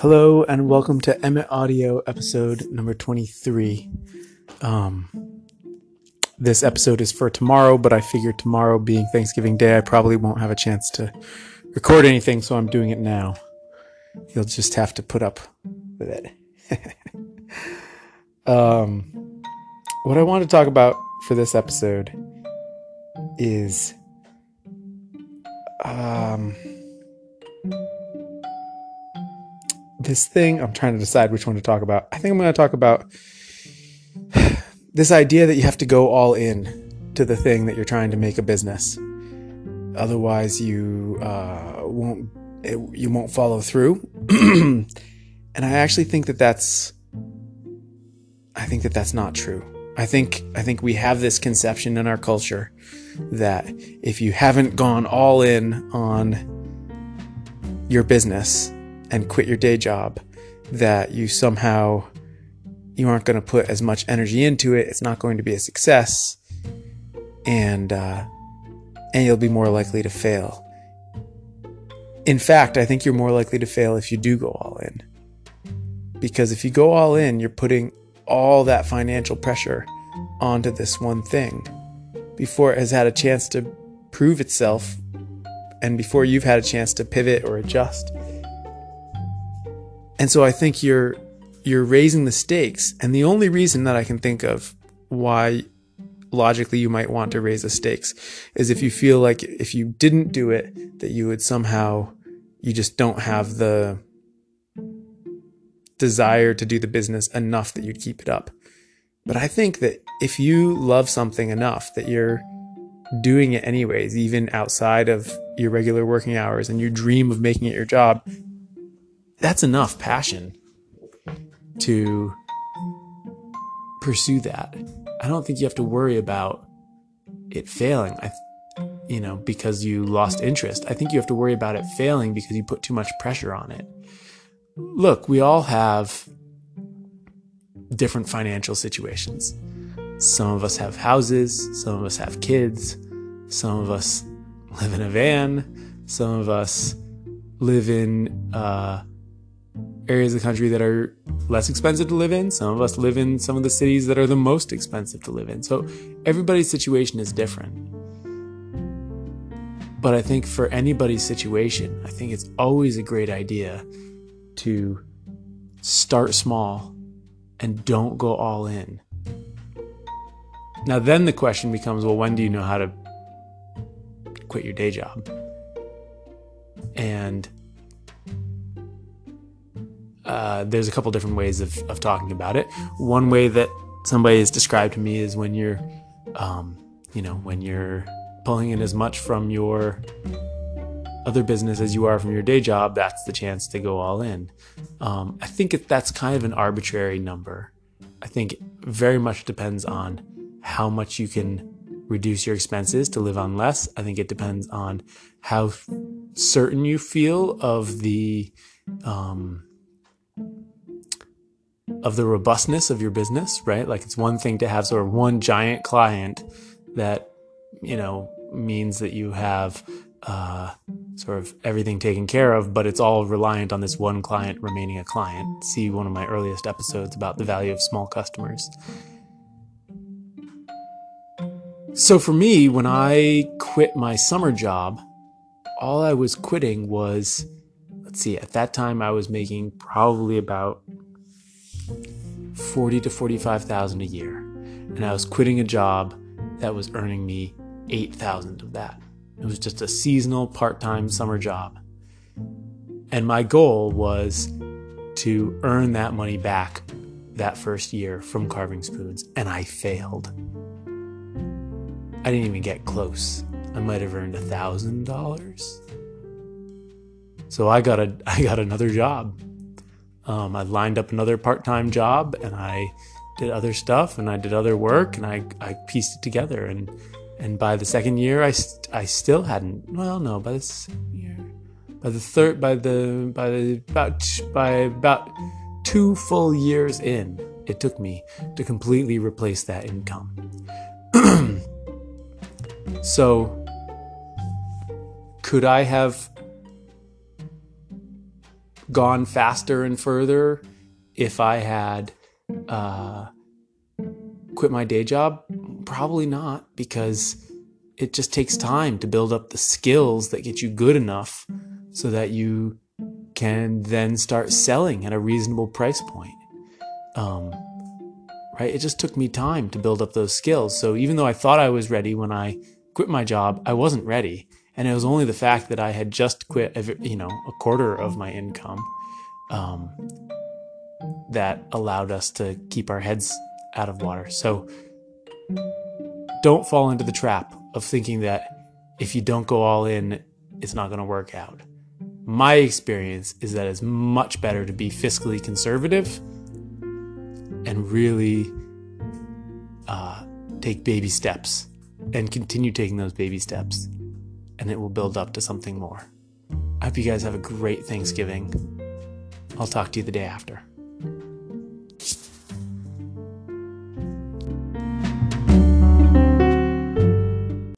Hello and welcome to Emmet Audio episode number 23. Um, this episode is for tomorrow, but I figure tomorrow being Thanksgiving Day, I probably won't have a chance to record anything, so I'm doing it now. You'll just have to put up with it. um, what I want to talk about for this episode is um, this thing. I'm trying to decide which one to talk about. I think I'm going to talk about this idea that you have to go all in to the thing that you're trying to make a business. Otherwise, you uh, won't it, you won't follow through. and I actually think that that's I think that that's not true. I think I think we have this conception in our culture that if you haven't gone all in on your business and quit your day job, that you somehow you aren't going to put as much energy into it. It's not going to be a success, and uh, and you'll be more likely to fail. In fact, I think you're more likely to fail if you do go all in. Because if you go all in, you're putting all that financial pressure onto this one thing before it has had a chance to prove itself and before you've had a chance to pivot or adjust. And so I think you're you're raising the stakes and the only reason that I can think of why logically you might want to raise the stakes is if you feel like if you didn't do it that you would somehow you just don't have the desire to do the business enough that you'd keep it up. But I think that if you love something enough that you're doing it anyways, even outside of your regular working hours, and you dream of making it your job, that's enough passion to pursue that. I don't think you have to worry about it failing. I, you know, because you lost interest. I think you have to worry about it failing because you put too much pressure on it. Look, we all have different financial situations. Some of us have houses, some of us have kids, some of us live in a van, some of us live in uh, areas of the country that are less expensive to live in. Some of us live in some of the cities that are the most expensive to live in. So everybody's situation is different. But I think for anybody's situation, I think it's always a great idea to start small and don't go all in. Now, then the question becomes well, when do you know how to quit your day job? And uh, there's a couple different ways of, of talking about it. One way that somebody has described to me is when you're, um, you know, when you're pulling in as much from your other business as you are from your day job, that's the chance to go all in. Um, I think it, that's kind of an arbitrary number. I think it very much depends on how much you can reduce your expenses to live on less. I think it depends on how certain you feel of the um, of the robustness of your business, right? Like it's one thing to have sort of one giant client that you know means that you have uh, sort of everything taken care of, but it's all reliant on this one client remaining a client. See one of my earliest episodes about the value of small customers. So for me, when I quit my summer job, all I was quitting was, let's see, at that time I was making probably about forty to forty-five thousand a year, and I was quitting a job that was earning me eight thousand of that. It was just a seasonal part-time summer job, and my goal was to earn that money back that first year from carving spoons, and I failed. I didn't even get close. I might have earned a thousand dollars. So I got a I got another job. Um, I lined up another part-time job and I did other stuff and I did other work and I, I pieced it together. And and by the second year I, st- I still hadn't well no by the second year by the third by the by the about by about two full years in it took me to completely replace that income. So could I have gone faster and further if I had uh, quit my day job? Probably not, because it just takes time to build up the skills that get you good enough so that you can then start selling at a reasonable price point. Um, right? It just took me time to build up those skills. So even though I thought I was ready when I quit my job, I wasn't ready. And it was only the fact that I had just quit, you know, a quarter of my income um, that allowed us to keep our heads out of water. So don't fall into the trap of thinking that if you don't go all in, it's not going to work out. My experience is that it's much better to be fiscally conservative and really uh, take baby steps and continue taking those baby steps, and it will build up to something more. I hope you guys have a great Thanksgiving. I'll talk to you the day after.